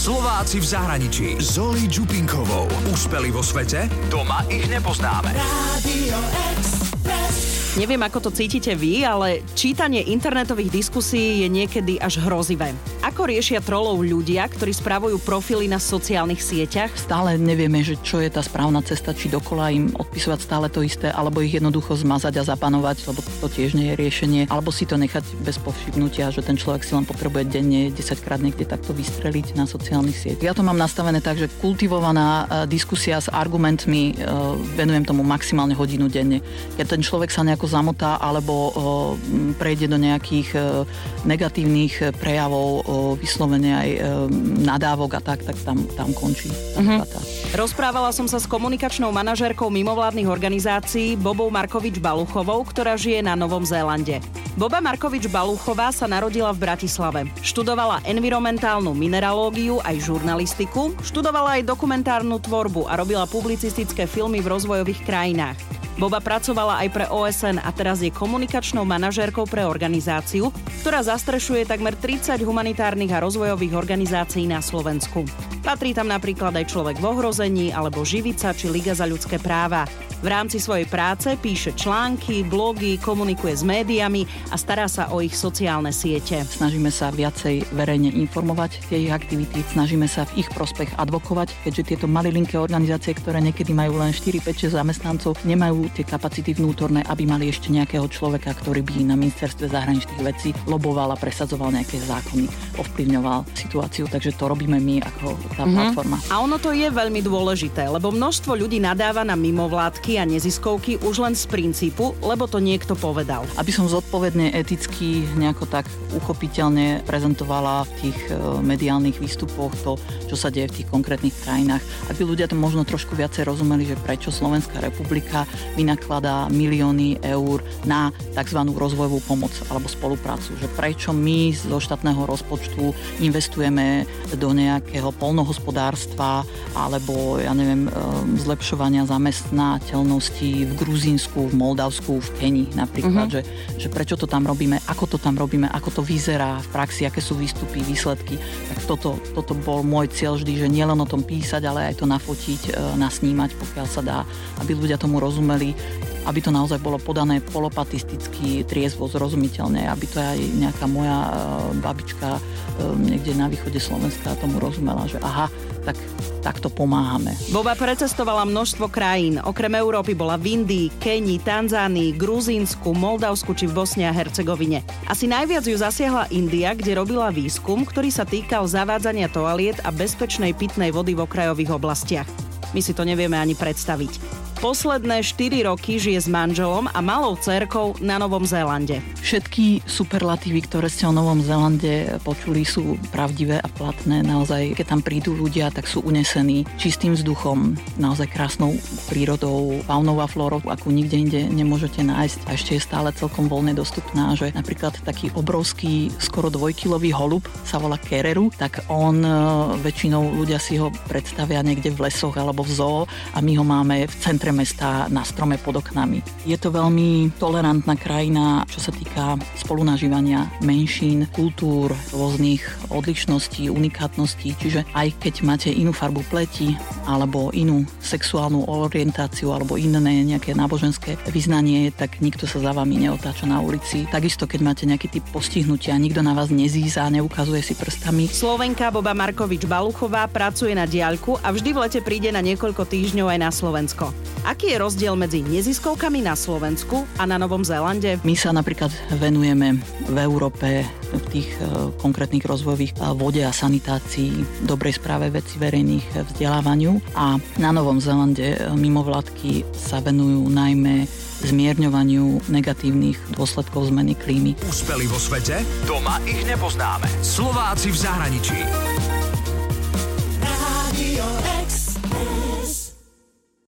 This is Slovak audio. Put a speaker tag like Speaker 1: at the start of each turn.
Speaker 1: Slováci v zahraničí. Zoli Čupinkovou. Úspeli vo svete? Doma ich nepoznáme.
Speaker 2: Radio.
Speaker 3: Neviem, ako to cítite vy, ale čítanie internetových diskusí je niekedy až hrozivé. Ako riešia trolov ľudia, ktorí spravujú profily na sociálnych sieťach?
Speaker 4: Stále nevieme, že čo je tá správna cesta, či dokola im odpisovať stále to isté, alebo ich jednoducho zmazať a zapanovať, lebo to tiež nie je riešenie, alebo si to nechať bez povšimnutia, že ten človek si len potrebuje denne 10 krát niekde takto vystreliť na sociálnych sieťach. Ja to mám nastavené tak, že kultivovaná e, diskusia s argumentmi e, venujem tomu maximálne hodinu denne. Keď ten človek sa nejak nejako zamotá alebo prejde do nejakých negatívnych prejavov, vyslovene aj nadávok a tak, tak tam, tam končí uh-huh.
Speaker 3: Rozprávala som sa s komunikačnou manažérkou mimovládnych organizácií Bobou Markovič Baluchovou, ktorá žije na Novom Zélande. Boba Markovič Baluchová sa narodila v Bratislave. Študovala environmentálnu mineralógiu aj žurnalistiku, študovala aj dokumentárnu tvorbu a robila publicistické filmy v rozvojových krajinách. Boba pracovala aj pre OSN a teraz je komunikačnou manažérkou pre organizáciu, ktorá zastrešuje takmer 30 humanitárnych a rozvojových organizácií na Slovensku. Patrí tam napríklad aj človek v ohrození alebo Živica či Liga za ľudské práva. V rámci svojej práce píše články, blogy, komunikuje s médiami a stará sa o ich sociálne siete.
Speaker 4: Snažíme sa viacej verejne informovať tie ich aktivity, snažíme sa v ich prospech advokovať, keďže tieto malilinké organizácie, ktoré niekedy majú len 4, 5, 6 zamestnancov, nemajú tie kapacity vnútorné, aby mali ešte nejakého človeka, ktorý by na ministerstve zahraničných vecí loboval a presadzoval nejaké zákony, ovplyvňoval situáciu. Takže to robíme my ako tá mm-hmm. platforma.
Speaker 3: A ono to je veľmi dôležité, lebo množstvo ľudí nadáva na mimovládky a neziskovky už len z princípu, lebo to niekto povedal.
Speaker 4: Aby som zodpovedne, eticky, nejako tak uchopiteľne prezentovala v tých e, mediálnych výstupoch to, čo sa deje v tých konkrétnych krajinách, aby ľudia to možno trošku viacej rozumeli, že prečo Slovenská republika vynakladá milióny eur na tzv. rozvojovú pomoc alebo spoluprácu, že prečo my zo štátneho rozpočtu investujeme do nejakého polnohospodárstva alebo, ja neviem, e, zlepšovania zamestnateľ zraniteľnosti v Gruzínsku, v Moldavsku, v Keni napríklad, uh-huh. že, že prečo to tam robíme, ako to tam robíme, ako to vyzerá v praxi, aké sú výstupy, výsledky. Tak toto, toto bol môj cieľ vždy, že nielen o tom písať, ale aj to nafotiť, e, nasnímať, pokiaľ sa dá, aby ľudia tomu rozumeli, aby to naozaj bolo podané polopatisticky, triezvo, zrozumiteľné, aby to aj nejaká moja e, babička e, niekde na východe Slovenska tomu rozumela, že aha, tak takto pomáhame.
Speaker 3: Boba precestovala množstvo krajín. Okrem Európy bola v Indii, Kenii, Tanzánii, Gruzínsku, Moldavsku či v Bosne a Hercegovine. Asi najviac ju zasiahla India, kde robila výskum, ktorý sa týkal zavádzania toaliet a bezpečnej pitnej vody v okrajových oblastiach. My si to nevieme ani predstaviť. Posledné 4 roky žije s manželom a malou cerkou na Novom Zélande.
Speaker 4: Všetky superlatívy, ktoré ste o Novom Zélande počuli, sú pravdivé a platné. Naozaj, keď tam prídu ľudia, tak sú unesení čistým vzduchom, naozaj krásnou prírodou, faunou a flórou, akú nikde inde nemôžete nájsť. A ešte je stále celkom voľne dostupná, že napríklad taký obrovský, skoro dvojkilový holub sa volá Kereru, tak on e, väčšinou ľudia si ho predstavia niekde v lesoch alebo v zoo a my ho máme v centre centre mesta na strome pod oknami. Je to veľmi tolerantná krajina, čo sa týka spolunažívania menšín, kultúr, rôznych odlišností, unikátností, čiže aj keď máte inú farbu pleti alebo inú sexuálnu orientáciu alebo iné nejaké náboženské vyznanie, tak nikto sa za vami neotáča na ulici. Takisto, keď máte nejaký typ postihnutia, nikto na vás nezíza, neukazuje si prstami.
Speaker 3: Slovenka Boba Markovič Baluchová pracuje na diaľku a vždy v lete príde na niekoľko týždňov aj na Slovensko. Aký je rozdiel medzi neziskovkami na Slovensku a na Novom Zélande?
Speaker 4: My sa napríklad venujeme v Európe v tých e, konkrétnych rozvojových e, vode a sanitácii, dobrej správe veci verejných e, vzdelávaniu a na Novom Zélande mimovládky sa venujú najmä zmierňovaniu negatívnych dôsledkov zmeny klímy.
Speaker 1: Úspeli vo svete? Doma ich nepoznáme. Slováci v zahraničí. Radio